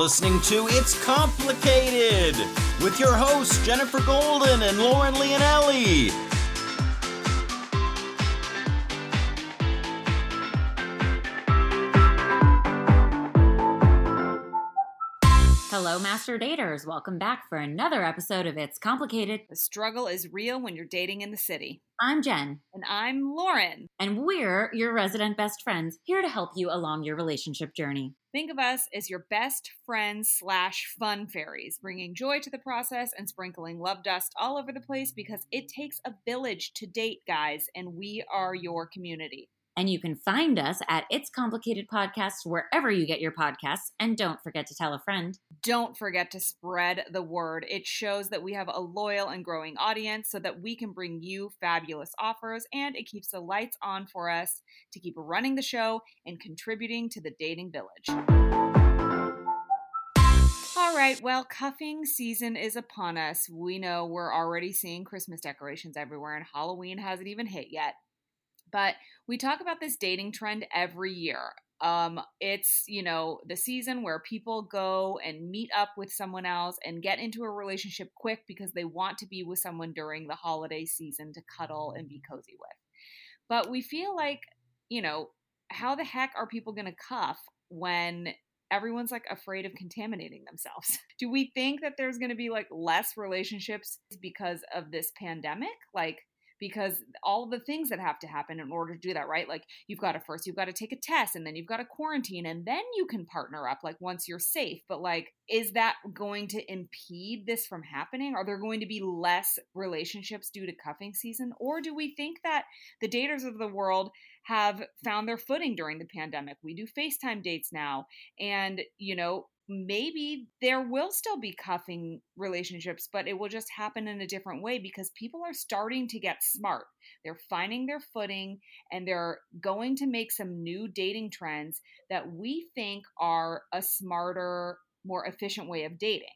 listening to It's Complicated with your hosts, Jenifer Golden and Lauren Leonelli. Hello, Master Daters. Welcome back for another episode of It's Complicated. The struggle is real when you're dating in the city. I'm Jen, And I'm Lauren. and we're your resident best friends here to help you along your relationship journey. Think of us as your best friends slash fun fairies, bringing joy to the process and sprinkling love dust all over the place because it takes a village to date, guys, and we are your community. And you can find us at It's Complicated Podcasts wherever you get your podcasts. And don't forget to tell a friend. Don't forget to spread the word. It shows that we have a loyal and growing audience so that we can bring you fabulous offers and it keeps the lights on for us to keep running the show and contributing to the dating village. All right, well, cuffing season is upon us. We know we're already seeing Christmas decorations everywhere and Halloween hasn't even hit yet. But we talk about this dating trend every year. Um, it's, you know, the season where people go and meet up with someone else and get into a relationship quick because they want to be with someone during the holiday season to cuddle and be cozy with. But we feel like, you know, how the heck are people going to cuff when everyone's like afraid of contaminating themselves? Do we think that there's going to be like less relationships because of this pandemic? Like, because all the things that have to happen in order to do that, right? Like you've got to first you've got to take a test and then you've got to quarantine and then you can partner up like once you're safe. But like is that going to impede this from happening? Are there going to be less relationships due to cuffing season or do we think that the daters of the world have found their footing during the pandemic? We do FaceTime dates now and, you know, maybe there will still be cuffing relationships, but it will just happen in a different way because people are starting to get smart. They're finding their footing and they're going to make some new dating trends that we think are a smarter, more efficient way of dating.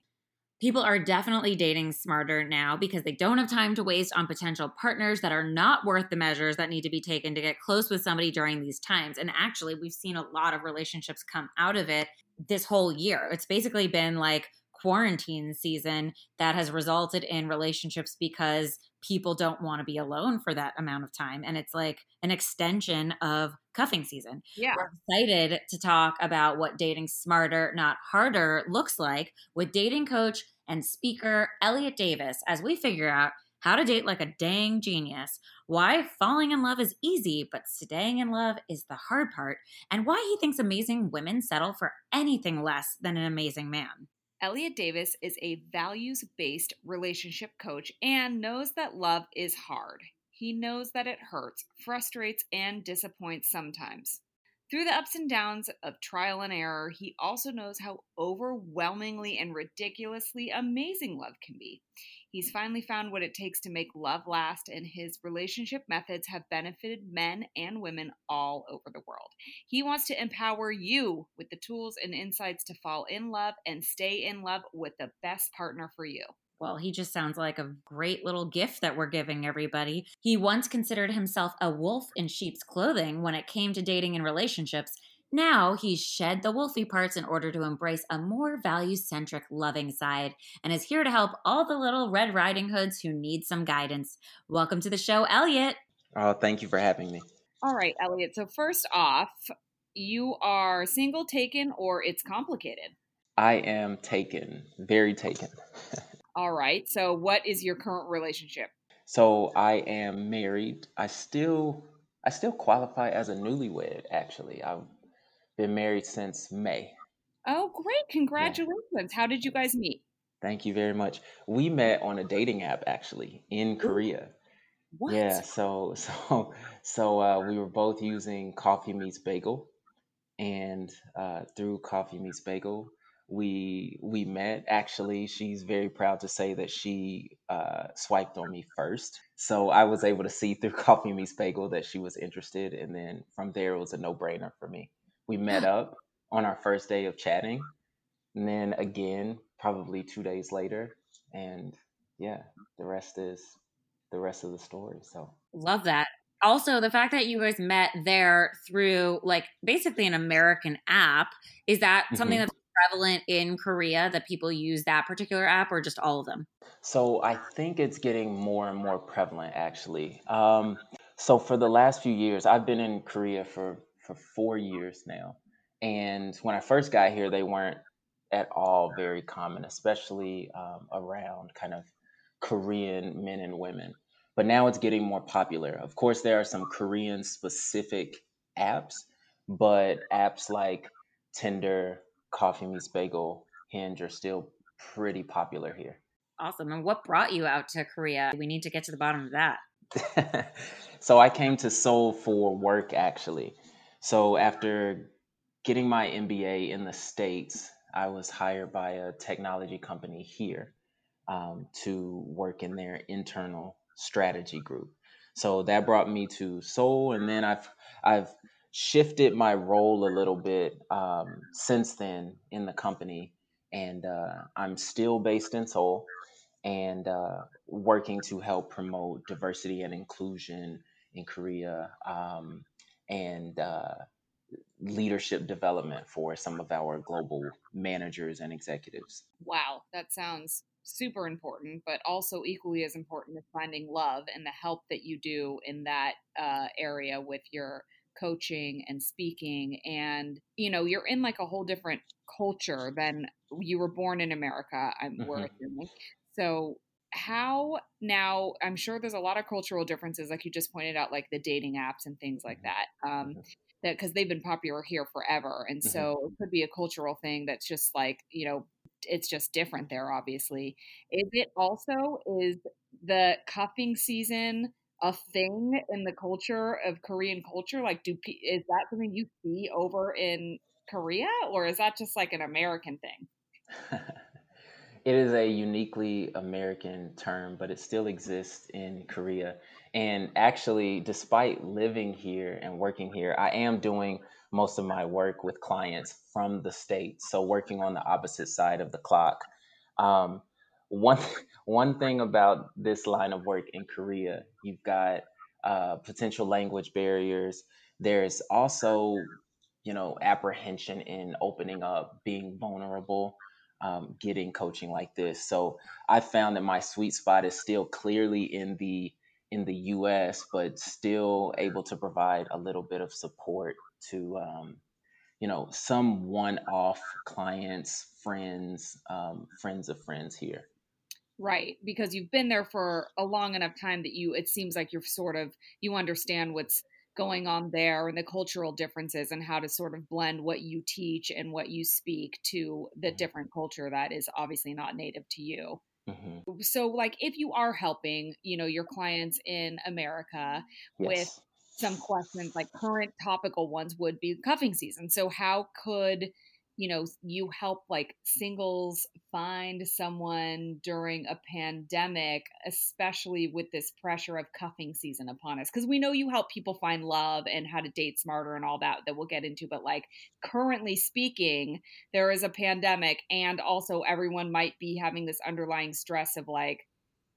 People are definitely dating smarter now because they don't have time to waste on potential partners that are not worth the measures that need to be taken to get close with somebody during these times. And actually, we've seen a lot of relationships come out of it this whole year. It's basically been like quarantine season that has resulted in relationships because people don't want to be alone for that amount of time. And it's like an extension of cuffing season. Yeah. We're excited to talk about what dating smarter, not harder looks like with dating coach and speaker Elliott Davis as we figure out how to date like a dang genius, why falling in love is easy, but staying in love is the hard part, and why he thinks amazing women settle for anything less than an amazing man. Elliott Davis is a values based relationship coach and knows that love is hard. He knows that it hurts, frustrates, and disappoints sometimes. Through the ups and downs of trial and error, he also knows how overwhelmingly and ridiculously amazing love can be. He's finally found what it takes to make love last, and his relationship methods have benefited men and women all over the world. He wants to empower you with the tools and insights to fall in love and stay in love with the best partner for you. Well, he just sounds like a great little gift that we're giving everybody. He once considered himself a wolf in sheep's clothing when it came to dating and relationships. Now he's shed the wolfy parts in order to embrace a more value centric, loving side and is here to help all the little Red Riding Hoods who need some guidance. Welcome to the show, Elliott. Oh, thank you for having me. All right, Elliott. So, first off, you are single, taken, or it's complicated. I am taken, very taken. All right. So, what is your current relationship? So I am married. I still I still qualify as a newlywed actually. I've been married since May. Oh, great. Congratulations. How did you guys meet? Thank you very much. We met on a dating app actually in Korea. What? Yeah, so so so uh, we were both using Coffee Meets Bagel, and uh, through Coffee Meets Bagel, we we met. Actually, she's very proud to say that she uh, swiped on me first, so I was able to see through Coffee Meets Bagel that she was interested, and then from there it was a no brainer for me. We met up on our first day of chatting, and then again probably two days later, and yeah, the rest is the rest of the story. So Love that. Also, the fact that you guys met there through like basically an American app is that something Mhm. that's prevalent in Korea that people use that particular app or just all of them? So I think it's getting more and more prevalent actually. Um, so for the last few years, I've been in Korea for, for four years now. And when I first got here, they weren't at all very common, especially um, around kind of Korean men and women. But now it's getting more popular. Of course, there are some Korean specific apps, but apps like Tinder, Coffee Meets Bagel, Hinge are still pretty popular here. Awesome. And what brought you out to Korea? We need to get to the bottom of that. so I came to Seoul for work actually. So after getting my MBA in the States, I was hired by a technology company here um, to work in their internal strategy group. So that brought me to Seoul, and then I've I've shifted my role a little bit um, since then in the company, and uh, I'm still based in Seoul and uh, working to help promote diversity and inclusion in Korea um, and uh, leadership development for some of our global managers and executives. Wow, that sounds super important, but also equally as important is finding love and the help that you do in that uh, area with your coaching and speaking. And, you know, you're in like a whole different culture than you were born in America, I'm mm-hmm. assuming. So, how now i'm sure there's a lot of cultural differences like you just pointed out like the dating apps and things like mm-hmm. that um mm-hmm. that because they've been popular here forever and mm-hmm. so it could be a cultural thing that's just like you know it's just different there obviously is it also is the cuffing season a thing in the culture of korean culture? Like do is that something you see over in korea or is that just like an american thing? It is a uniquely american term but it still exists in korea. And actually despite living here and working here i am doing most of my work with clients from the States, so working on the opposite side of the clock. Um, one, one thing about this line of work in Korea, you've got uh, potential language barriers. There's also, you know, apprehension in opening up, being vulnerable, um, getting coaching like this. So I found that my sweet spot is still clearly in the in the U.S., but still able to provide a little bit of support to um, you know some one-off clients friends um, friends of friends here right because you've been there for a long enough time that you it seems like you're sort of you understand what's going on there and the cultural differences and how to sort of blend what you teach and what you speak to the mm-hmm. different culture that is obviously not native to you mm-hmm. so like if you are helping you know your clients in america yes. with some questions like current topical ones would be cuffing season. So how could you know you help like singles find someone during a pandemic especially with this pressure of cuffing season upon us because we know you help people find love and how to date smarter and all that that we'll get into but like currently speaking there is a pandemic and also everyone might be having this underlying stress of like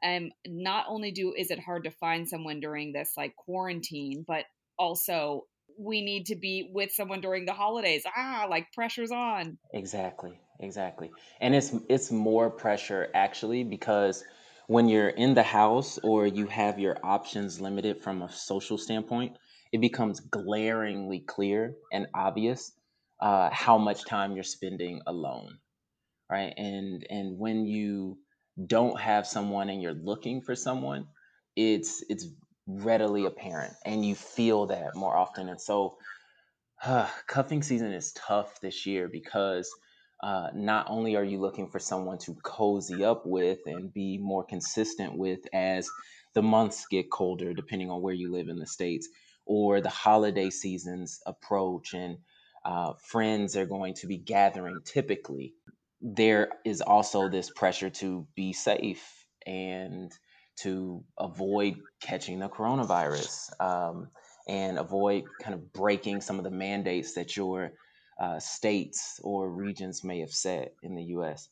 um not only do is it hard to find someone during this like quarantine but also we need to be with someone during the holidays. Ah like pressure's on. Exactly exactly. And it's it's more pressure actually because when you're in the house or you have your options limited from a social standpoint it becomes glaringly clear and obvious uh, how much time you're spending alone right? And and when you don't have someone and you're looking for someone, it's it's readily apparent and you feel that more often. And so uh, cuffing season is tough this year because uh, not only are you looking for someone to cozy up with and be more consistent with as the months get colder, depending on where you live in the States, or the holiday seasons approach and uh, friends are going to be gathering typically there is also this pressure to be safe and to avoid catching the coronavirus um, and avoid kind of breaking some of the mandates that your uh, states or regions may have set in the US.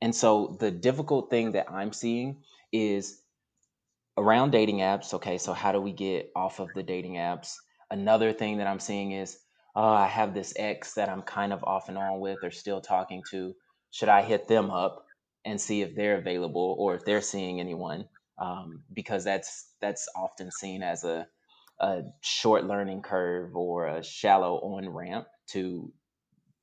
And so the difficult thing that I'm seeing is around dating apps. Okay, so how do we get off of the dating apps? Another thing that I'm seeing is oh, I have this ex that I'm kind of off and on with or still talking to. Should I hit them up and see if they're available or if they're seeing anyone? Um, because that's that's often seen as a a short learning curve or a shallow on ramp to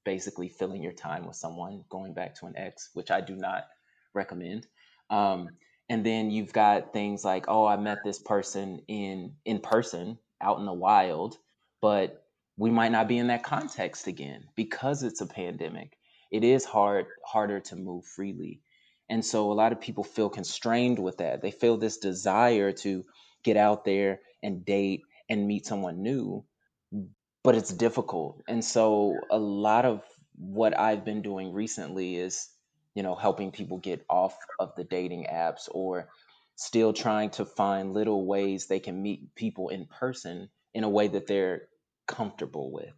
basically filling your time with someone going back to an ex, which I do not recommend. Um, and then you've got things like, oh, I met this person in in person out in the wild, but we might not be in that context again because it's a pandemic. It is hard harder to move freely. And so a lot of people feel constrained with that. They feel this desire to get out there and date and meet someone new, but it's difficult. And so a lot of what I've been doing recently is, you know, helping people get off of the dating apps or still trying to find little ways they can meet people in person in a way that they're comfortable with.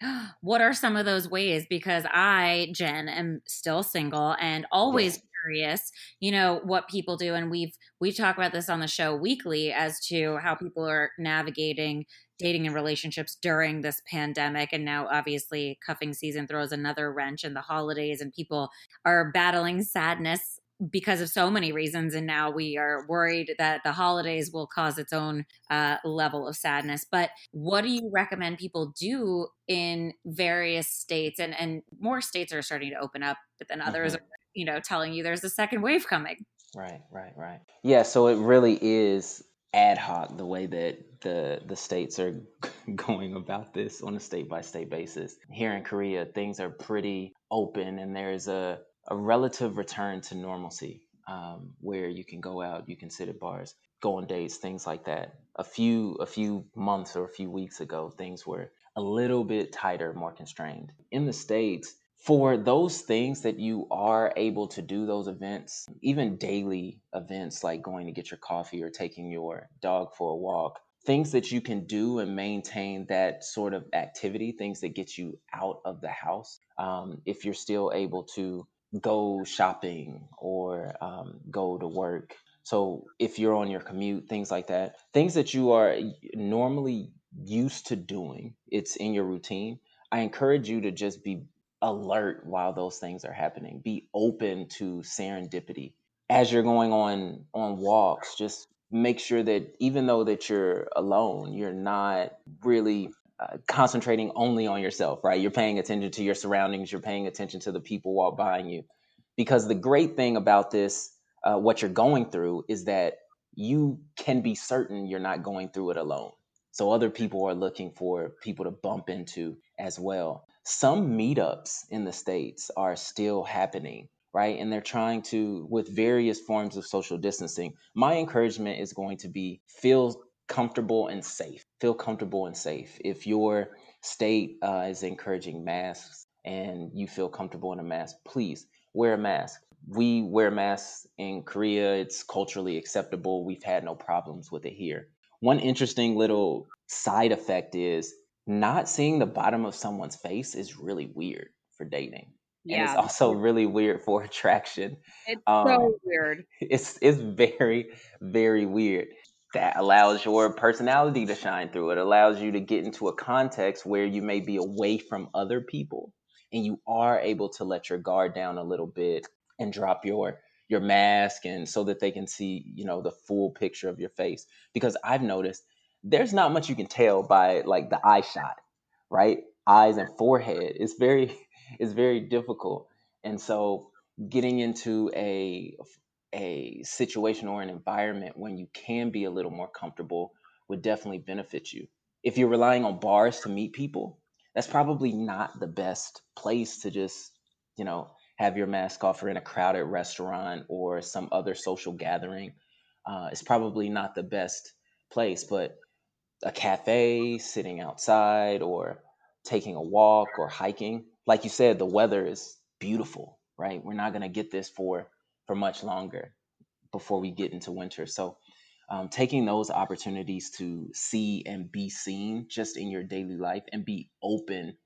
What are some of those ways? Because I, Jen, am still single and always yes. Curious, you know, what people do. And we've we talk about this on the show weekly as to how people are navigating dating and relationships during this pandemic. And now obviously cuffing season throws another wrench in the holidays and people are battling sadness because of so many reasons. And now we are worried that the holidays will cause its own uh, level of sadness. But what do you recommend people do in various states? And, and more states are starting to open up, but then others mm-hmm. are, you know, telling you there's a second wave coming. Right, right, right. Yeah, so it really is ad hoc the way that the the states are going about this on a state by state basis. Here in Korea, things are pretty open, and there's a a relative return to normalcy um, where you can go out, you can sit at bars, go on dates, things like that. A few a few months or a few weeks ago, things were a little bit tighter, more constrained. In the states, for those things that you are able to do those events, even daily events like going to get your coffee or taking your dog for a walk, things that you can do and maintain that sort of activity, things that get you out of the house. Um, if you're still able to go shopping or um, go to work. So if you're on your commute, things like that, things that you are normally used to doing, it's in your routine. I encourage you to just be alert while those things are happening. Be open to serendipity. As you're going on on walks, just make sure that even though that you're alone, you're not really uh, concentrating only on yourself, right? You're paying attention to your surroundings, you're paying attention to the people walk behind you. Because the great thing about this, uh, what you're going through, is that you can be certain you're not going through it alone. So other people are looking for people to bump into as well. Some meetups in the States are still happening, right? And they're trying to, with various forms of social distancing. My encouragement is going to be feel comfortable and safe. Feel comfortable and safe. If your state uh, is encouraging masks and you feel comfortable in a mask, please wear a mask. We wear masks in Korea. It's culturally acceptable. We've had no problems with it here. One interesting little side effect is not seeing the bottom of someone's face is really weird for dating. Yeah. And it's also really weird for attraction. It's um, so weird. It's it's very, very weird that allows your personality to shine through. It allows you to get into a context where you may be away from other people and you are able to let your guard down a little bit and drop your your mask and so that they can see, you know, the full picture of your face because I've noticed there's not much you can tell by like the eye shot, right? Eyes and forehead. It's very it's very difficult. And so getting into a a situation or an environment when you can be a little more comfortable would definitely benefit you. If you're relying on bars to meet people, that's probably not the best place to just, you know, have your mask off or in a crowded restaurant or some other social gathering. Uh, it's probably not the best place, but a cafe, sitting outside, or taking a walk or hiking. Like you said, the weather is beautiful, right? We're not going to get this for for much longer before we get into winter. So, um, taking those opportunities to see and be seen just in your daily life and be open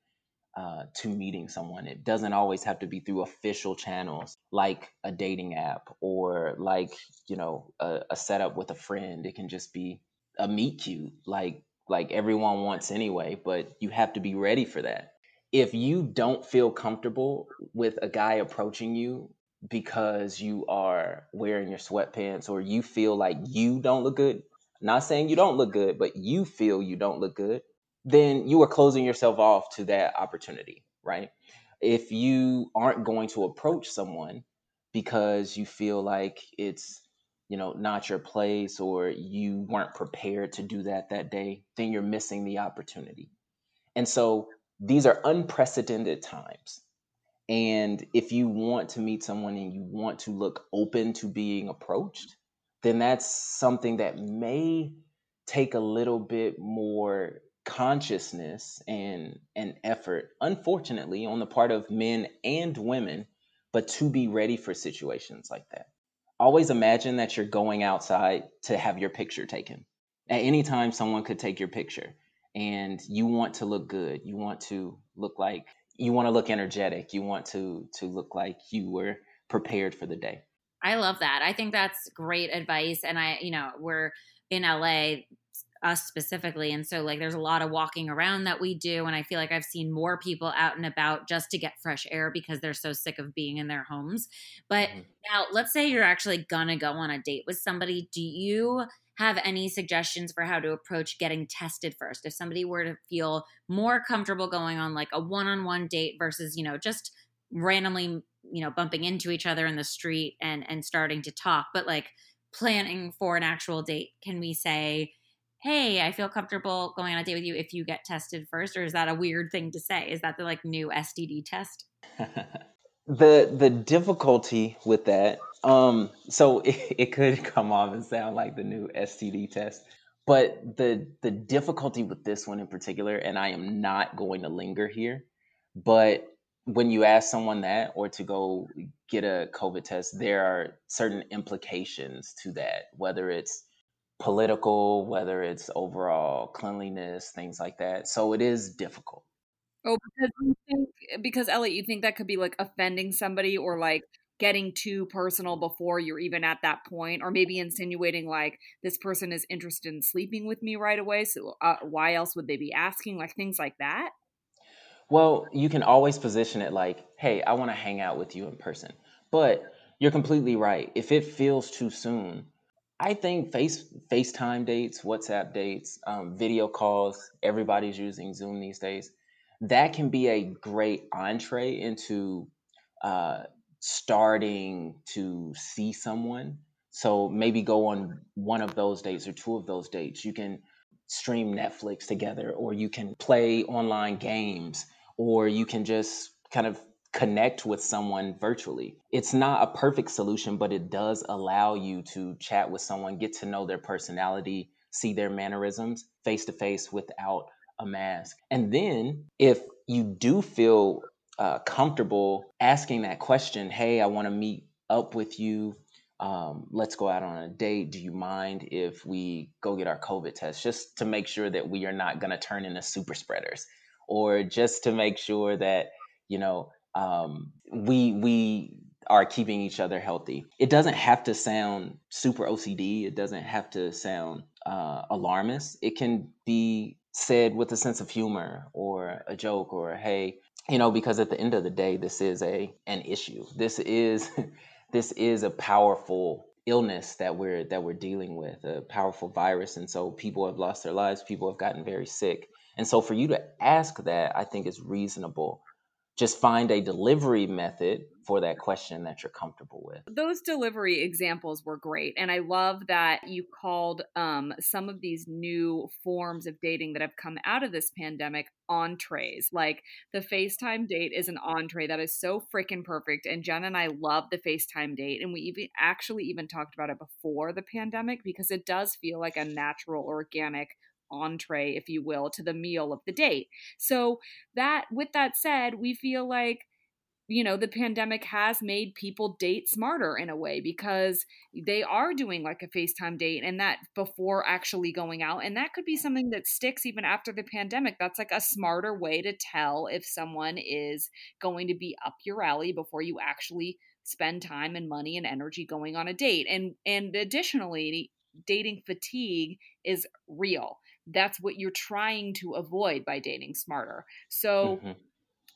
uh, to meeting someone. It doesn't always have to be through official channels like a dating app or like, you know, a, a setup with a friend. It can just be a meet cute, like like everyone wants anyway, but you have to be ready for that. If you don't feel comfortable with a guy approaching you because you are wearing your sweatpants or you feel like you don't look good, not saying you don't look good, but you feel you don't look good, then you are closing yourself off to that opportunity, right? If you aren't going to approach someone because you feel like it's you know not your place or you weren't prepared to do that that day then you're missing the opportunity. And so these are unprecedented times. And if you want to meet someone and you want to look open to being approached then that's something that may take a little bit more consciousness and and effort unfortunately on the part of men and women but to be ready for situations like that always imagine that you're going outside to have your picture taken. At any time, someone could take your picture, and you want to look good. You want to look like you want to look energetic. You want to to look like you were prepared for the day. I love that. I think that's great advice. And I, you know, we're in LA us specifically. And so, like, there's a lot of walking around that we do. And I feel like I've seen more people out and about just to get fresh air because they're so sick of being in their homes. But mm-hmm. now, let's say you're actually to go on a date with somebody. Do you have any suggestions for how to approach getting tested first? If somebody were to feel more comfortable going on like a one on one date versus, you know, just randomly, you know, bumping into each other in the street and and starting to talk, but like planning for an actual date, can we say, hey, I feel comfortable going on a date with you if you get tested first? Or is that a weird thing to say? Is that the like new STD test? the the difficulty with that, um, so it, it could come off and sound like the new STD test. But the the difficulty with this one in particular, and I am not going to linger here, but when you ask someone that or to go get a COVID test, there are certain implications to that, whether it's political, whether it's overall cleanliness, things like that. So it is difficult. Oh, because you think because Elliott, you think that could be like offending somebody or like getting too personal before you're even at that point, or maybe insinuating like this person is interested in sleeping with me right away. So uh, why else would they be asking? Like things like that. Well, you can always position it like, "Hey, I want to hang out with you in person," but you're completely right. If it feels too soon, I think face FaceTime dates, WhatsApp dates, um, video calls. Everybody's using Zoom these days. That can be a great entree into uh, starting to see someone. So maybe go on one of those dates or two of those dates. You can stream Netflix together, or you can play online games, or you can just kind of connect with someone virtually. It's not a perfect solution, but it does allow you to chat with someone, get to know their personality, see their mannerisms face to face without a mask. And then if you do feel uh, comfortable asking that question, hey, I want to meet up with you. Um, let's go out on a date. Do you mind if we go get our COVID test just to make sure that we are not going to turn into super spreaders or just to make sure that, you know, um, we we are keeping each other healthy. It doesn't have to sound super OCD. It doesn't have to sound uh, alarmist. It can be said with a sense of humor or a joke or hey, you know, because at the end of the day, this is a an issue. This is this is a powerful illness that we're that we're dealing with, a powerful virus, and so people have lost their lives. People have gotten very sick, and so for you to ask that, I think is reasonable just find a delivery method for that question that you're comfortable with. Those delivery examples were great. And I love that you called um, some of these new forms of dating that have come out of this pandemic entrees. Like the FaceTime date is an entree that is so freaking perfect. And Jen and I love the FaceTime date. And we even actually even talked about it before the pandemic because it does feel like a natural, organic entree, if you will, to the meal of the date. So that with that said, we feel like you know the pandemic has made people date smarter in a way because they are doing like a FaceTime date and that before actually going out and that could be something that sticks even after the pandemic that's like a smarter way to tell if someone is going to be up your alley before you actually spend time and money and energy going on a date and and additionally dating fatigue is real. That's what you're trying to avoid by dating smarter. So, mm-hmm.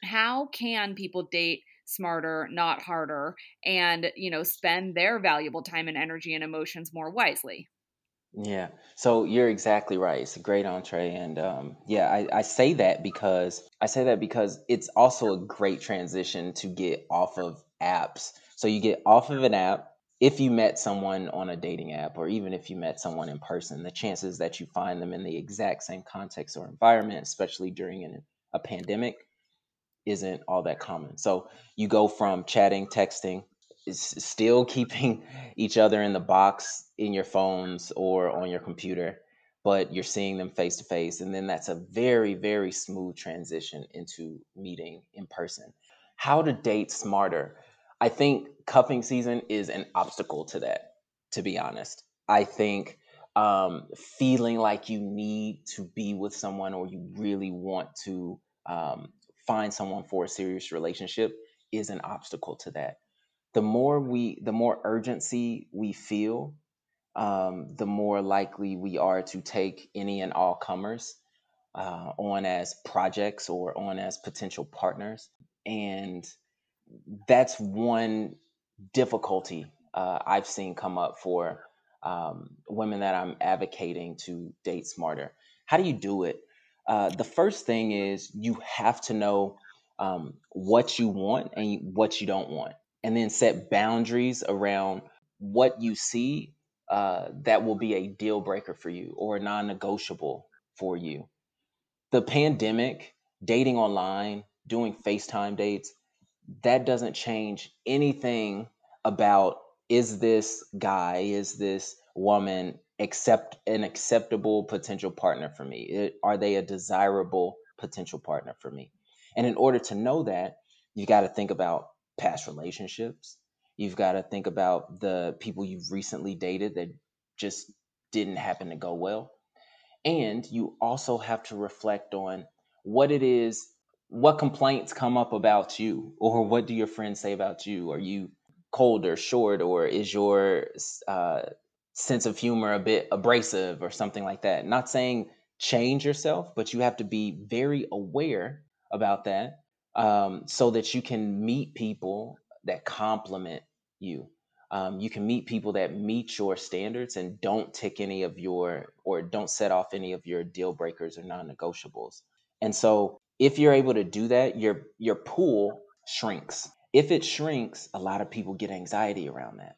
how can people date smarter, not harder, and, you know, spend their valuable time and energy and emotions more wisely? Yeah. So you're exactly right. It's a great entree. And um, yeah, I, I say that because I say that because it's also a great transition to get off of apps. So you get off of an app. If you met someone on a dating app, or even if you met someone in person, the chances that you find them in the exact same context or environment, especially during an, a pandemic, isn't all that common. So you go from chatting, texting, still keeping each other in the box in your phones or on your computer, but you're seeing them face to face. And then that's a very, very smooth transition into meeting in person. How to date smarter. I think cuffing season is an obstacle to that, to be honest. I think um, feeling like you need to be with someone or you really want to um, find someone for a serious relationship is an obstacle to that the more we the more urgency we feel um, the more likely we are to take any and all comers uh, on as projects or on as potential partners and that's one difficulty uh, i've seen come up for um, women that i'm advocating to date smarter how do you do it uh, the first thing is you have to know um, what you want and what you don't want and then set boundaries around what you see uh, that will be a deal breaker for you or a non negotiable for you. The pandemic, dating online, doing FaceTime dates, that doesn't change anything about is this guy, is this woman accept an acceptable potential partner for me? It, are they a desirable potential partner for me? And in order to know that, you got to think about past relationships. You've got to think about the people you've recently dated that just didn't happen to go well. And you also have to reflect on what it is, what complaints come up about you, or what do your friends say about you? Are you cold or short, or is your uh, sense of humor a bit abrasive or something like that? Not saying change yourself, but you have to be very aware about that um, so that you can meet people that complement you. Um, you can meet people that meet your standards and don't tick any of your or don't set off any of your deal breakers or non-negotiables. And so if you're able to do that, your your pool shrinks. If it shrinks, a lot of people get anxiety around that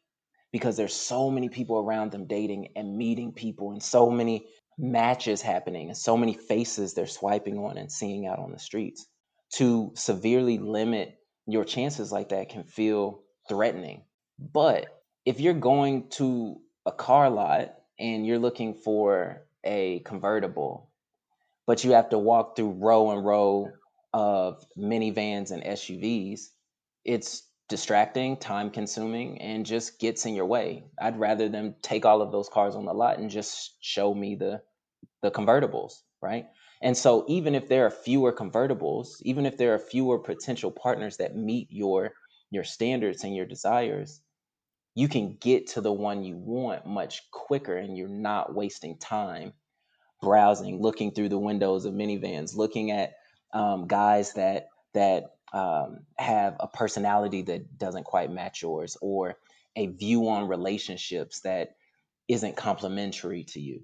because there's so many people around them dating and meeting people and so many matches happening and so many faces they're swiping on and seeing out on the streets to severely limit your chances like that can feel threatening. But if you're going to a car lot and you're looking for a convertible, but you have to walk through row and row of minivans and SUVs, it's distracting, time consuming, and just gets in your way. I'd rather them take all of those cars on the lot and just show me the the convertibles, right? And so even if there are fewer convertibles, even if there are fewer potential partners that meet your your standards and your desires, you can get to the one you want much quicker and you're not wasting time browsing, looking through the windows of minivans, looking at um, guys that that um, have a personality that doesn't quite match yours or a view on relationships that isn't complementary to you.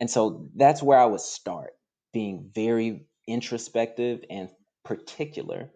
And so that's where I would start being very introspective and particular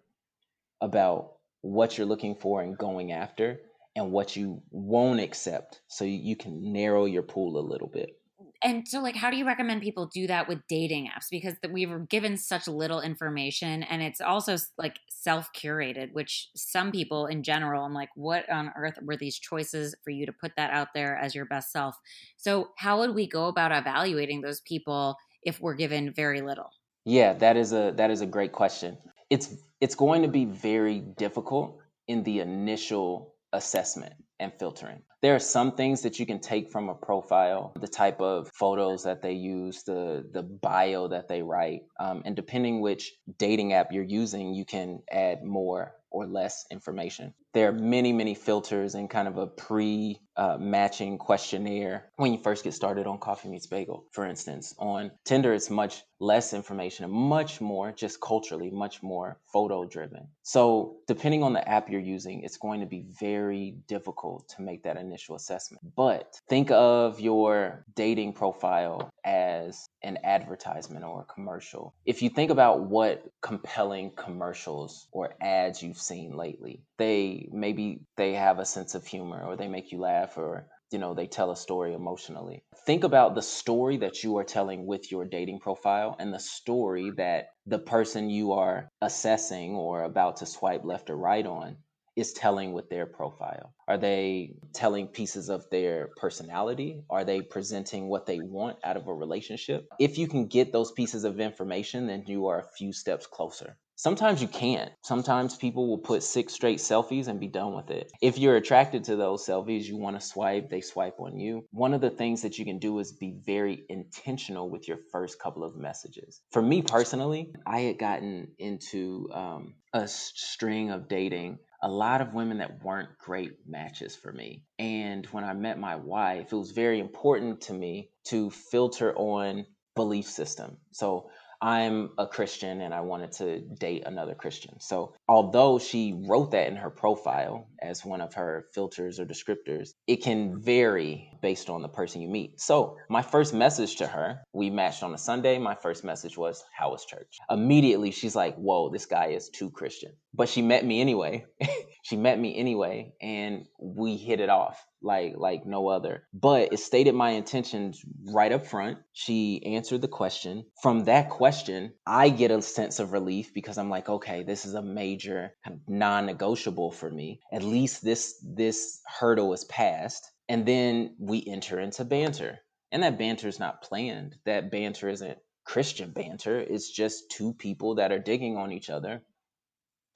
about what you're looking for and going after and what you won't accept so you can narrow your pool a little bit and so like how do you recommend people do that with dating apps because we were given such little information and it's also like self-curated which some people in general i'm like what on earth were these choices for you to put that out there as your best self so how would we go about evaluating those people if we're given very little? Yeah, that is a that is a great question. It's it's going to be very difficult in the initial assessment. And filtering. There are some things that you can take from a profile, the type of photos that they use, the the bio that they write, um, and depending which dating app you're using, you can add more or less information. There are many, many filters and kind of a pre uh, matching questionnaire when you first get started on Coffee Meets Bagel, for instance. On Tinder, it's much less information and much more, just culturally, much more photo driven. So, depending on the app you're using, it's going to be very difficult to make that initial assessment. But think of your dating profile as an advertisement or a commercial. If you think about what compelling commercials or ads you've seen lately, they maybe they have a sense of humor or they make you laugh or you know they tell a story emotionally think about the story that you are telling with your dating profile and the story that the person you are assessing or about to swipe left or right on is telling with their profile? Are they telling pieces of their personality? Are they presenting what they want out of a relationship? If you can get those pieces of information, then you are a few steps closer. Sometimes you can't. Sometimes people will put six straight selfies and be done with it. If you're attracted to those selfies, you want to swipe, they swipe on you. One of the things that you can do is be very intentional with your first couple of messages. For me personally, I had gotten into um, a string of dating a lot of women that weren't great matches for me. And when I met my wife, it was very important to me to filter on belief system. So I'm a Christian and I wanted to date another Christian. So, although she wrote that in her profile as one of her filters or descriptors, it can vary based on the person you meet. So, my first message to her, we matched on a Sunday. My first message was, How was church? Immediately, she's like, Whoa, this guy is too Christian. But she met me anyway. she met me anyway, and we hit it off like like no other. But it stated my intentions right up front. She answered the question. From that question, I get a sense of relief because I'm like, okay, this is a major non-negotiable for me. At least this this hurdle is passed. And then we enter into banter. And that banter is not planned. That banter isn't Christian banter. It's just two people that are digging on each other,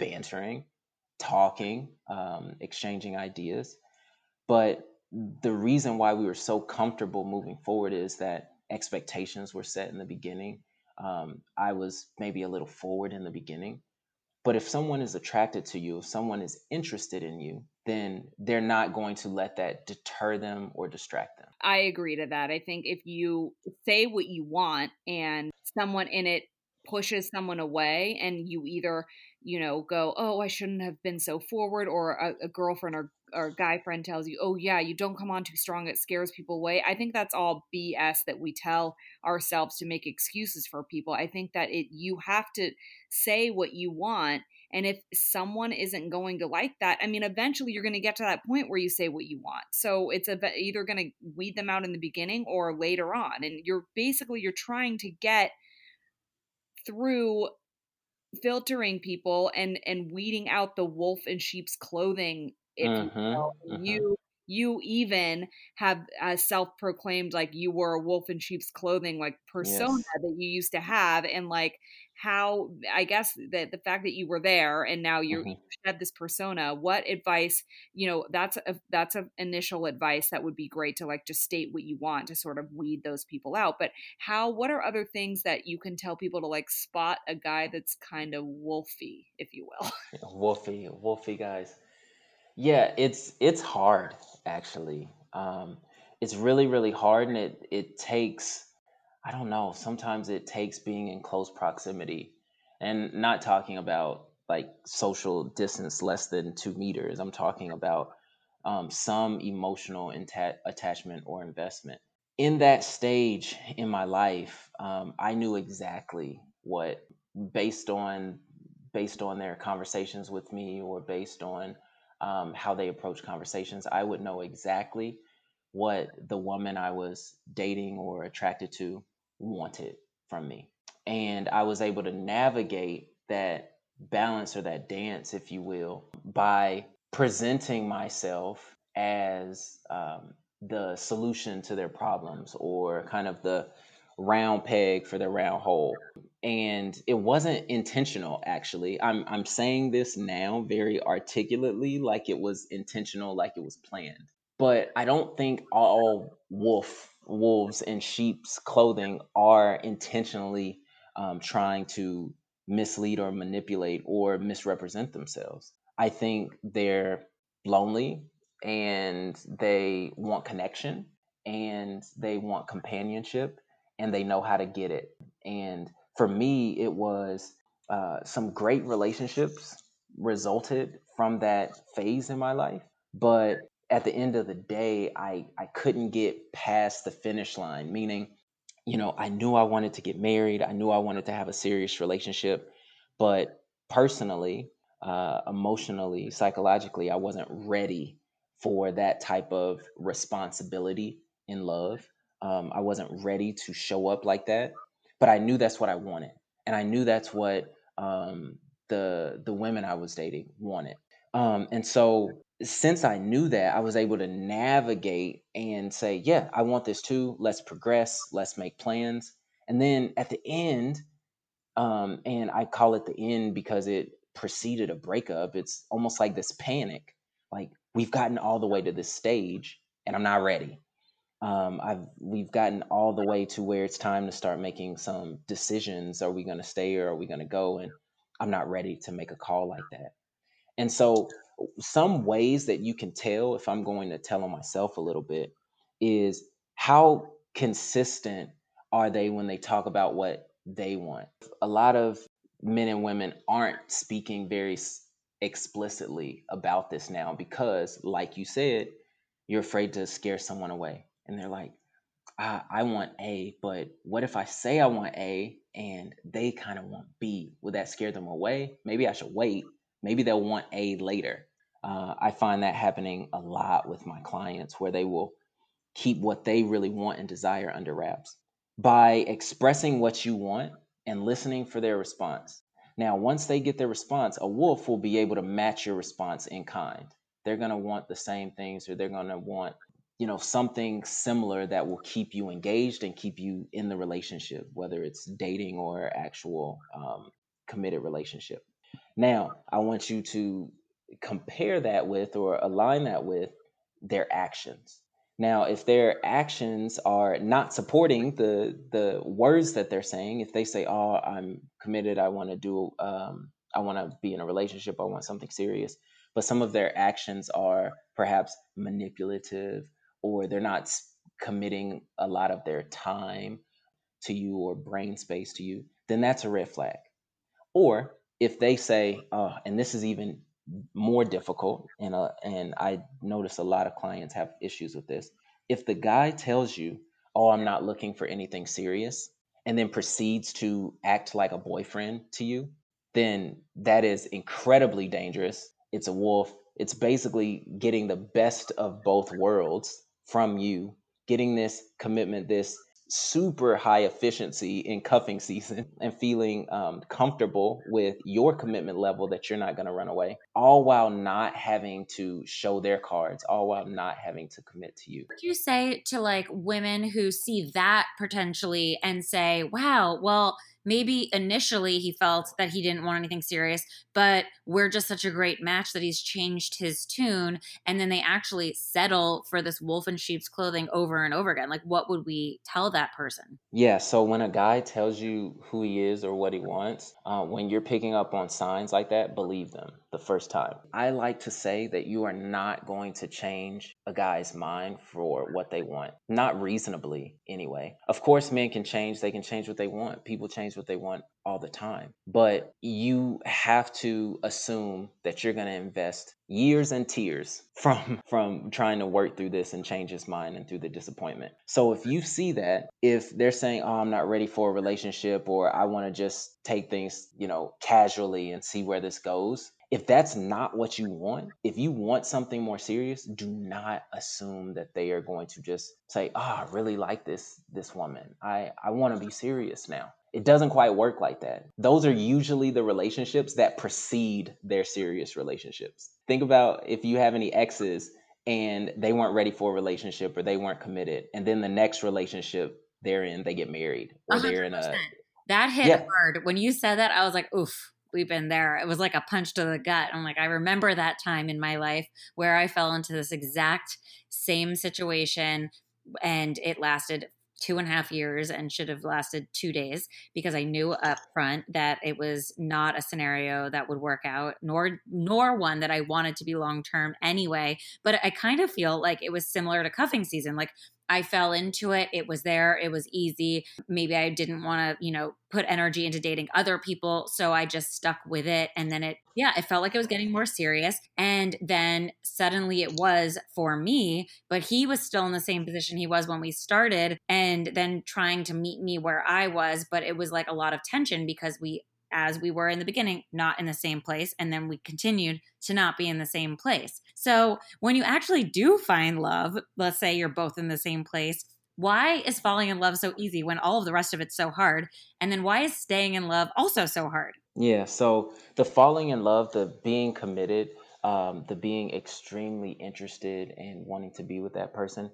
bantering, talking, um, exchanging ideas. But the reason why we were so comfortable moving forward is that expectations were set in the beginning. Um, I was maybe a little forward in the beginning. But if someone is attracted to you, if someone is interested in you, then they're not going to let that deter them or distract them. I agree to that. I think if you say what you want and someone in it pushes someone away and you either you know go oh i shouldn't have been so forward or a, a girlfriend or or guy friend tells you, "Oh yeah, you don't come on too strong; it scares people away." I think that's all BS that we tell ourselves to make excuses for people. I think that it you have to say what you want, and if someone isn't going to like that, I mean, eventually you're going to get to that point where you say what you want. So it's either going to weed them out in the beginning or later on, and you're basically you're trying to get through filtering people and and weeding out the wolf in sheep's clothing if mm-hmm, you, know, mm-hmm. you you even have uh, self-proclaimed like you were a wolf in sheep's clothing like persona yes. that you used to have and like how i guess that the fact that you were there and now you're mm-hmm. you shed this persona what advice you know that's a that's a initial advice that would be great to like just state what you want to sort of weed those people out but how what are other things that you can tell people to like spot a guy that's kind of wolfy if you will wolfy wolfy guys yeah, it's it's hard actually. Um, it's really really hard, and it it takes I don't know. Sometimes it takes being in close proximity, and not talking about like social distance less than two meters. I'm talking about um, some emotional inta- attachment or investment. In that stage in my life, um, I knew exactly what, based on based on their conversations with me or based on um, how they approach conversations, I would know exactly what the woman I was dating or attracted to wanted from me. And I was able to navigate that balance or that dance, if you will, by presenting myself as um, the solution to their problems or kind of the round peg for the round hole. and it wasn't intentional actually i'm i'm saying this now very articulately like it was intentional like it was planned but i don't think all wolf wolves in sheep's clothing are intentionally um, trying to mislead or manipulate or misrepresent themselves i think they're lonely and they want connection and they want companionship and they know how to get it and for me, it was uh, some great relationships resulted from that phase in my life. But at the end of the day, I, I couldn't get past the finish line, meaning, you know, I knew I wanted to get married, I knew I wanted to have a serious relationship, but personally, uh, emotionally, psychologically, I wasn't ready for that type of responsibility in love. Um, I wasn't ready to show up like that but I knew that's what I wanted, and I knew that's what um, the the women I was dating wanted. Um, and so since I knew that, I was able to navigate and say, yeah, I want this too. Let's progress. Let's make plans. And then at the end, um, and I call it the end because it preceded a breakup. It's almost like this panic. Like we've gotten all the way to this stage, and I'm not ready um, I've we've gotten all the way to where it's time to start making some decisions. Are we going to stay or are we going to go? And I'm not ready to make a call like that. And so, some ways that you can tell if I'm going to tell on myself a little bit is how consistent are they when they talk about what they want. A lot of men and women aren't speaking very explicitly about this now because, like you said, you're afraid to scare someone away and they're like, I, I want A, but what if I say I want A and they kind of want B? Would that scare them away? Maybe I should wait. Maybe they'll want A later. Uh, I find that happening a lot with my clients where they will keep what they really want and desire under wraps by expressing what you want and listening for their response. Now, once they get their response, a wolf will be able to match your response in kind. They're going to want the same things or they're going to want you know something similar that will keep you engaged and keep you in the relationship whether it's dating or actual um, committed relationship now i want you to compare that with or align that with their actions now if their actions are not supporting the the words that they're saying if they say oh i'm committed i want to do um, i want to be in a relationship i want something serious but some of their actions are perhaps manipulative or they're not committing a lot of their time to you or brain space to you, then that's a red flag. Or if they say, oh, and this is even more difficult, and uh, and I notice a lot of clients have issues with this. If the guy tells you, "Oh, I'm not looking for anything serious," and then proceeds to act like a boyfriend to you, then that is incredibly dangerous. It's a wolf. It's basically getting the best of both worlds from you, getting this commitment, this super high efficiency in cuffing season and feeling um, comfortable with your commitment level that you're not going to run away, all while not having to show their cards, all while not having to commit to you. What do you say to like women who see that potentially and say, wow, well, maybe initially he felt that he didn't want anything serious, but we're just such a great match that he's changed his tune. And then they actually settle for this wolf in sheep's clothing over and over again. Like, what would we tell that person? Yeah. So when a guy tells you who he is or what he wants, uh, when you're picking up on signs like that, believe them the first time. I like to say that you are not going to change a guy's mind for what they want, not reasonably anyway. Of course, men can change, they can change what they want. People change what they want all the time. But you have to assume that you're going to invest years and tears from from trying to work through this and change his mind and through the disappointment. So if you see that, if they're saying, "Oh, I'm not ready for a relationship," or "I want to just take things, you know, casually and see where this goes," if that's not what you want, if you want something more serious, do not assume that they are going to just say, "Oh, I really like this this woman. I I want to be serious now." It doesn't quite work like that. Those are usually the relationships that precede their serious relationships. Think about if you have any exes and they weren't ready for a relationship or they weren't committed, and then the next relationship they're in, they get married or they are in a That hit Yeah. hard. When you said that, I was like, oof, we've been there. It was like a punch to the gut. I'm like, I remember that time in my life where I fell into this exact same situation and it lasted two and a half years and should have lasted two days because I knew up front that it was not a scenario that would work out, nor nor one that I wanted to be long term anyway. But I kind of feel like it was similar to cuffing season. Like I fell into it. It was there. It was easy. Maybe I didn't want to, you know, put energy into dating other people. So I just stuck with it. And then it, yeah, it felt like it was getting more serious. And then suddenly it was for me, but he was still in the same position he was when we started and then trying to meet me where I was. But it was like a lot of tension because we, as we were in the beginning, not in the same place. And then we continued to not be in the same place. So when you actually do find love, let's say you're both in the same place, why is falling in love so easy when all of the rest of it's so hard? And then why is staying in love also so hard? Yeah, so the falling in love, the being committed, um, the being extremely interested and wanting to be with that person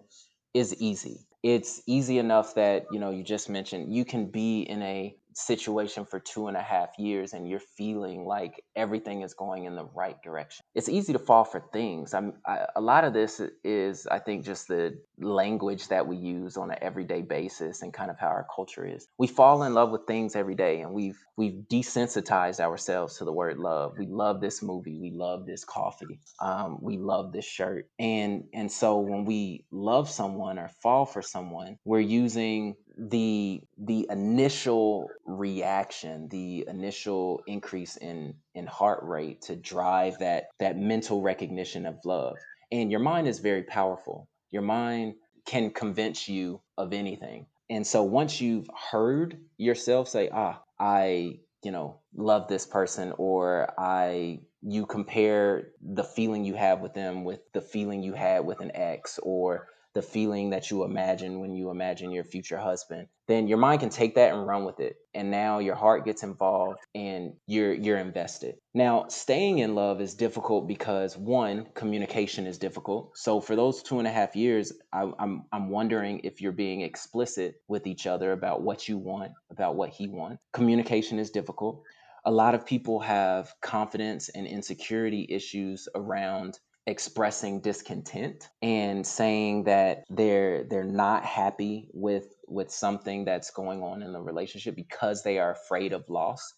is easy. It's easy enough that, you know, you just mentioned you can be in a situation for two and a half years and you're feeling like everything is going in the right direction. It's easy to fall for things. I'm, I, a lot of this is, I think, just the language that we use on an everyday basis and kind of how our culture is. We fall in love with things every day and we've we've desensitized ourselves to the word love. We love this movie. We love this coffee. Um, we love this shirt. And and so when we love someone or fall for someone, we're using the the initial reaction, the initial increase in in heart rate to drive that that mental recognition of love. And your mind is very powerful. Your mind can convince you of anything. And so once you've heard yourself say, "Ah, I, you know, love this person," or "I," you compare the feeling you have with them with the feeling you had with an ex, or the feeling that you imagine when you imagine your future husband then your mind can take that and run with it. And now your heart gets involved and you're you're invested. Now staying in love is difficult because one communication is difficult. So for those two and a half years I, i'm i'm wondering if you're being explicit with each other about what you want about what he wants. Communication is difficult. A lot of people have confidence and insecurity issues around expressing discontent and saying that they're they're not happy with with something that's going on in the relationship because they are afraid of loss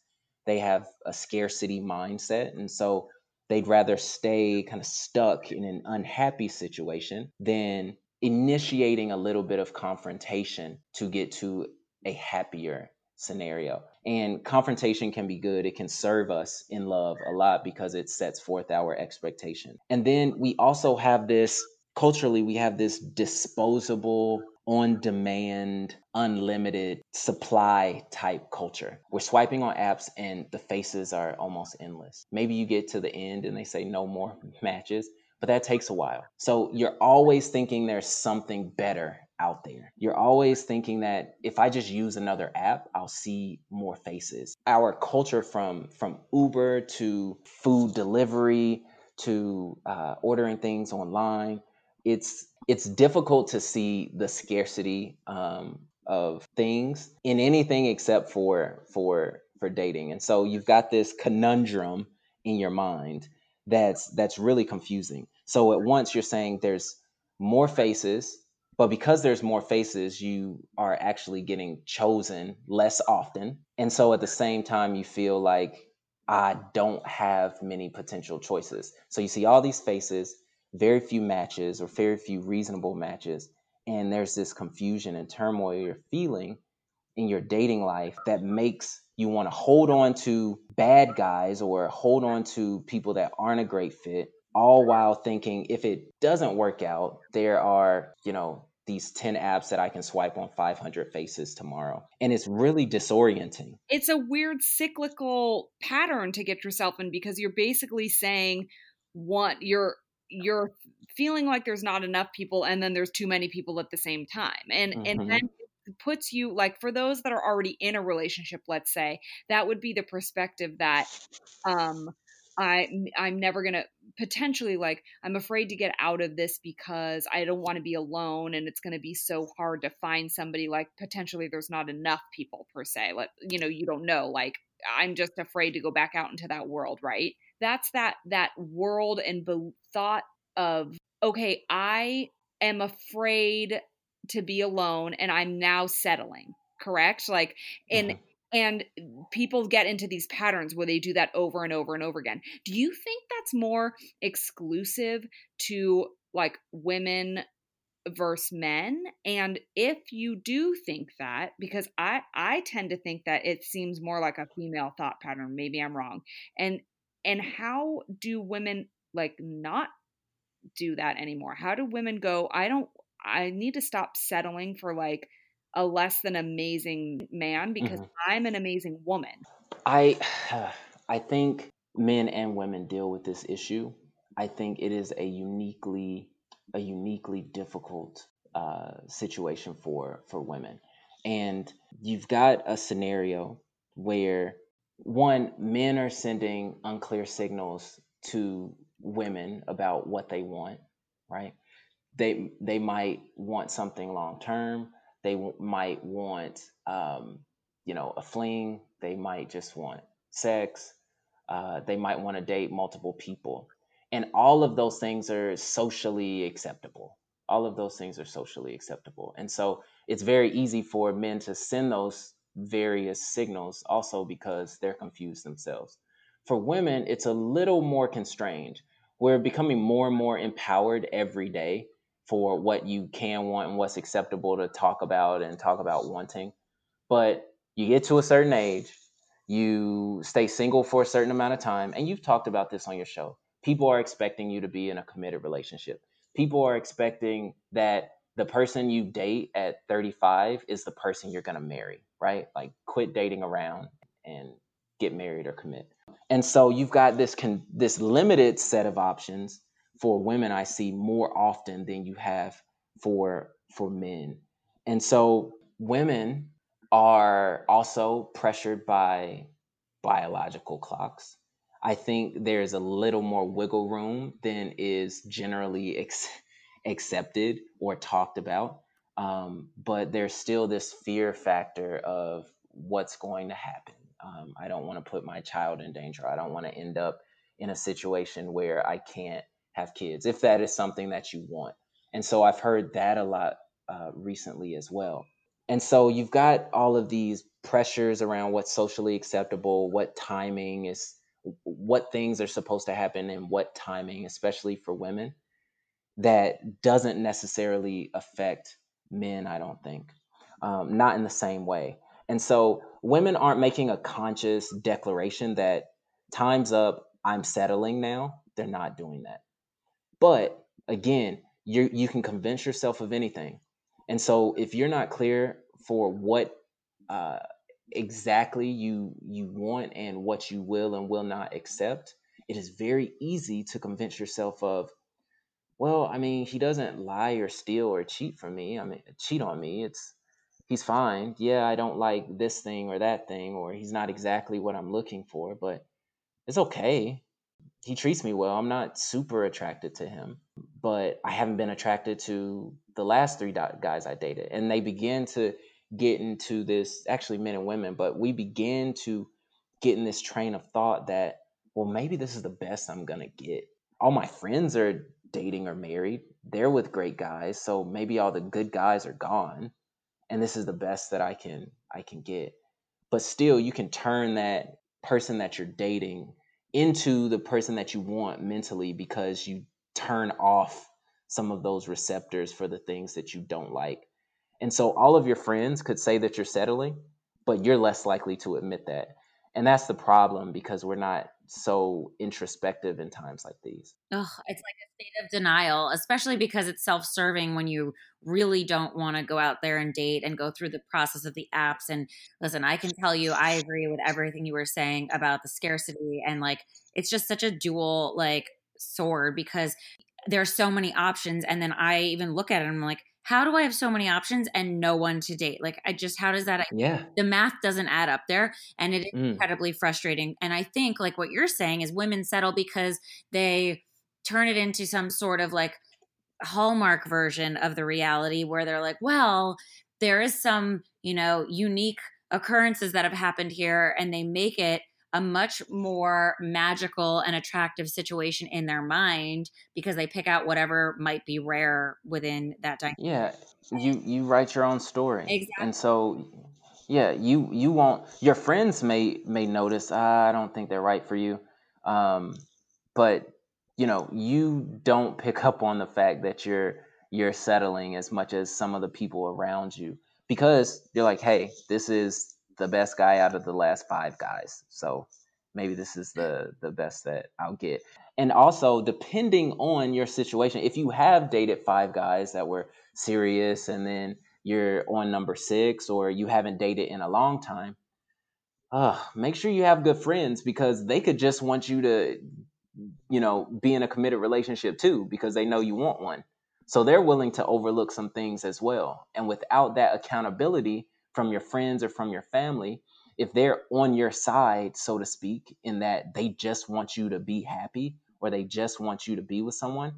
they have a scarcity mindset and so they'd rather stay kind of stuck in an unhappy situation than initiating a little bit of confrontation to get to a happier scenario. And confrontation can be good. It can serve us in love a lot because it sets forth our expectation. And then we also have this culturally, we have this disposable, on demand, unlimited supply type culture. We're swiping on apps and the faces are almost endless. Maybe you get to the end and they say no more matches, but that takes a while. So you're always thinking there's something better out there. You're always thinking that if I just use another app, I'll see more faces. Our culture from from Uber to food delivery to uh, ordering things online, it's it's difficult to see the scarcity um, of things in anything except for for for dating. And so you've got this conundrum in your mind that's that's really confusing. So at once you're saying there's more faces but because there's more faces, you are actually getting chosen less often. And so at the same time, you feel like I don't have many potential choices. So you see all these faces, very few matches or very few reasonable matches. And there's this confusion and turmoil you're feeling in your dating life that makes you want to hold on to bad guys or hold on to people that aren't a great fit all while thinking if it doesn't work out, there are, you know, these 10 apps that I can swipe on 500 faces tomorrow. And it's really disorienting. It's a weird cyclical pattern to get yourself in because you're basically saying one you're you're feeling like there's not enough people and then there's too many people at the same time. And mm-hmm. and then it puts you like for those that are already in a relationship, let's say, that would be the perspective that um I I'm never going to potentially like i'm afraid to get out of this because i don't want to be alone and it's going to be so hard to find somebody like potentially there's not enough people per se like you know you don't know like i'm just afraid to go back out into that world right? That's that that world and be- thought of okay i am afraid to be alone and i'm now settling correct? Like and mm-hmm and people get into these patterns where they do that over and over and over again. Do you think that's more exclusive to like women versus men? And if you do think that because i i tend to think that it seems more like a female thought pattern maybe i'm wrong and and how do women like not do that anymore? How do women go i don't i need to stop settling for like a less than amazing man because mm-hmm. I'm an amazing woman. I I think men and women deal with this issue. I think it is a uniquely a uniquely difficult uh, situation for for women, and you've got a scenario where one men are sending unclear signals to women about what they want, right? They they might want something long term they w- might want, um, you know, a fling. They might just want sex. Uh, they might want to date multiple people. And all of those things are socially acceptable. All of those things are socially acceptable. And so it's very easy for men to send those various signals also because they're confused themselves. For women, it's a little more constrained. We're becoming more and more empowered every day for what you can want and what's acceptable to talk about and talk about wanting. But you get to a certain age, you stay single for a certain amount of time, and you've talked about this on your show. People are expecting you to be in a committed relationship. People are expecting that the person you date at 35 is the person you're going to marry, right? Like quit dating around and get married or commit. And so you've got this con- this limited set of options for women I see more often than you have for for men. And so women are also pressured by biological clocks. I think there's a little more wiggle room than is generally ex- accepted or talked about. Um, but there's still this fear factor of what's going to happen. Um, I don't want to put my child in danger. I don't want to end up in a situation where I can't have kids if that is something that you want. And so I've heard that a lot uh, recently as well. And so you've got all of these pressures around what's socially acceptable, what timing is, what things are supposed to happen, and what timing, especially for women, that doesn't necessarily affect men, I don't think, um, not in the same way. And so women aren't making a conscious declaration that time's up, I'm settling now. They're not doing that. But again, you you can convince yourself of anything. And so if you're not clear for what uh, exactly you you want and what you will and will not accept, it is very easy to convince yourself of, well, I mean, he doesn't lie or steal or cheat from me. I mean, cheat on me. It's he's fine. Yeah, I don't like this thing or that thing, or he's not exactly what I'm looking for, but it's okay he treats me well. I'm not super attracted to him, but I haven't been attracted to the last three guys I dated. And they begin to get into this, actually, men and women, but we begin to get in this train of thought that, well, maybe this is the best I'm going to get. All my friends are dating or married, they're with great guys. So maybe all the good guys are gone. And this is the best that I can I can get. But still you can turn that person that you're dating into the person that you want mentally because you turn off some of those receptors for the things that you don't like. And so all of your friends could say that you're settling, but you're less likely to admit that. And that's the problem because we're not so introspective in times like these. Ugh, it's like a state of denial, especially because it's self serving when you really don't want to go out there and date and go through the process of the apps. And listen, I can tell you, I agree with everything you were saying about the scarcity. And like, it's just such a dual like sword because there's so many options. And then I even look at it and I'm like, how do I have so many options and no one to date? Like, I just, how does that, yeah, the math doesn't add up there. And it is mm. incredibly frustrating. And I think, like, what you're saying is women settle because they, turn it into some sort of like hallmark version of the reality where they're like, well, there is some, you know, unique occurrences that have happened here and they make it a much more magical and attractive situation in their mind because they pick out whatever might be rare within that dynamic. Yeah, you you write your own story, Exactly. and so yeah, you you won't. Your friends may may notice. "Ah, I don't think they're right for you, um, but you know you don't pick up on the fact that you're you're settling as much as some of the people around you because you're like, hey, this is the best guy out of the last five guys, so maybe this is the the best that I'll get. And also, depending on your situation, if you have dated five guys that were serious and then you're on number six or you haven't dated in a long time, uh, make sure you have good friends because they could just want you to, you know, be in a committed relationship too because they know you want one. So they're willing to overlook some things as well. And without that accountability from your friends or from your family, if they're on your side, so to speak, in that they just want you to be happy or they just want you to be with someone,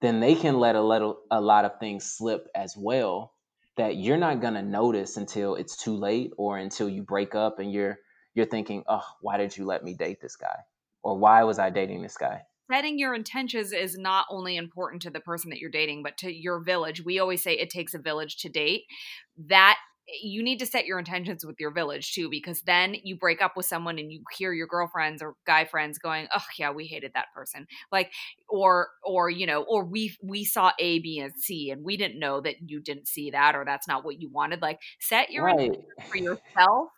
then they can let a little a lot of things slip as well that you're not gonna notice until it's too late or until you break up and you're you're thinking, oh, why did you let me date this guy? Or why was I dating this guy? setting your intentions is not only important to the person that you're dating but to your village we always say it takes a village to date that you need to set your intentions with your village too because then you break up with someone and you hear your girlfriends or guy friends going oh yeah we hated that person like or or you know or we we saw a b and c and we didn't know that you didn't see that or that's not what you wanted like set your Right. intentions for yourself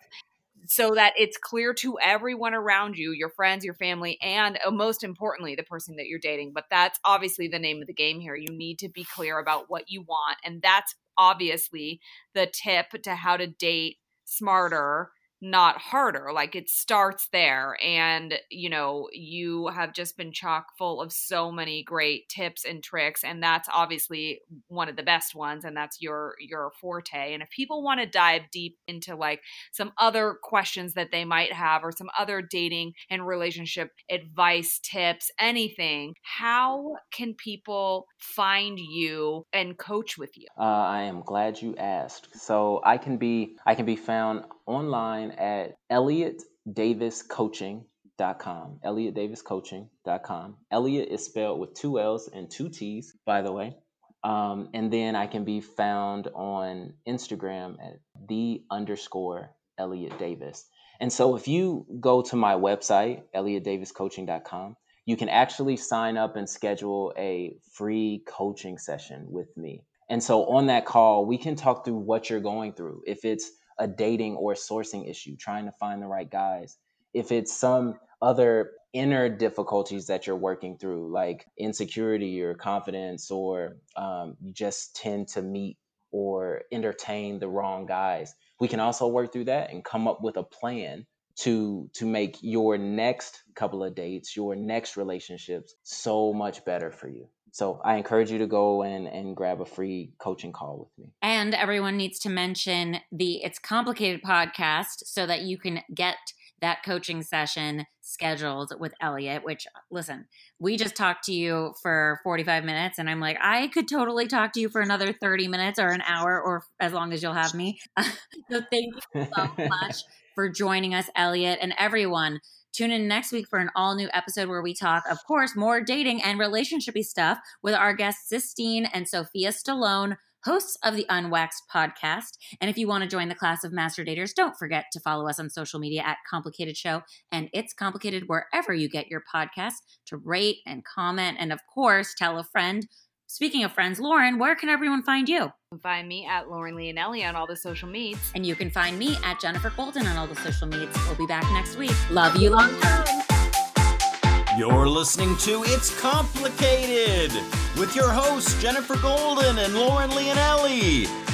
so that it's clear to everyone around you, your friends, your family, and uh, most importantly, the person that you're dating. But that's obviously the name of the game here. You need to be clear about what you want. And that's obviously the tip to how to date smarter not harder like it starts there and you know you have just been chock full of so many great tips and tricks and that's obviously one of the best ones and that's your your forte and if people want to dive deep into like some other questions that they might have or some other dating and relationship advice tips anything how can people find you and coach with you Uh, I am glad you asked. So I can be I can be found online at elliottdaviscoaching.com. elliottdaviscoaching.com. Elliott is spelled with two L's and two T's, by the way. Um, and then I can be found on Instagram at the underscore Elliott Davis. And so if you go to my website, elliottdaviscoaching.com, you can actually sign up and schedule a free coaching session with me. And so on that call, we can talk through what you're going through. If it's a dating or sourcing issue, trying to find the right guys. If it's some other inner difficulties that you're working through, like insecurity or confidence, or um, you just tend to meet or entertain the wrong guys, we can also work through that and come up with a plan to to make your next couple of dates, your next relationships so much better for you. So I encourage you to go and and grab a free coaching call with me. And everyone needs to mention the It's Complicated podcast so that you can get that coaching session scheduled with Elliott. Which, listen, we just talked to you for 45 minutes, and I'm like, I could totally talk to you for another 30 minutes or an hour or as long as you'll have me. so thank you so much for joining us, Elliott, and everyone. Tune in next week for an all new episode where we talk, of course, more dating and relationshipy stuff with our guests Sistine and Sophia Stallone, hosts of the Unwaxed podcast. And if you want to join the class of master daters, don't forget to follow us on social media at Complicated Show and It's Complicated wherever you get your podcasts to rate and comment and, of course, tell a friend. Speaking of friends, Lauren, where can everyone find you? You can find me at Lauren Leonelli on all the social medias. And you can find me at Jenifer Golden on all the social medias. We'll be back next week. Love you long time. You're listening to It's Complicated with your hosts, Jenifer Golden and Lauren Leonelli.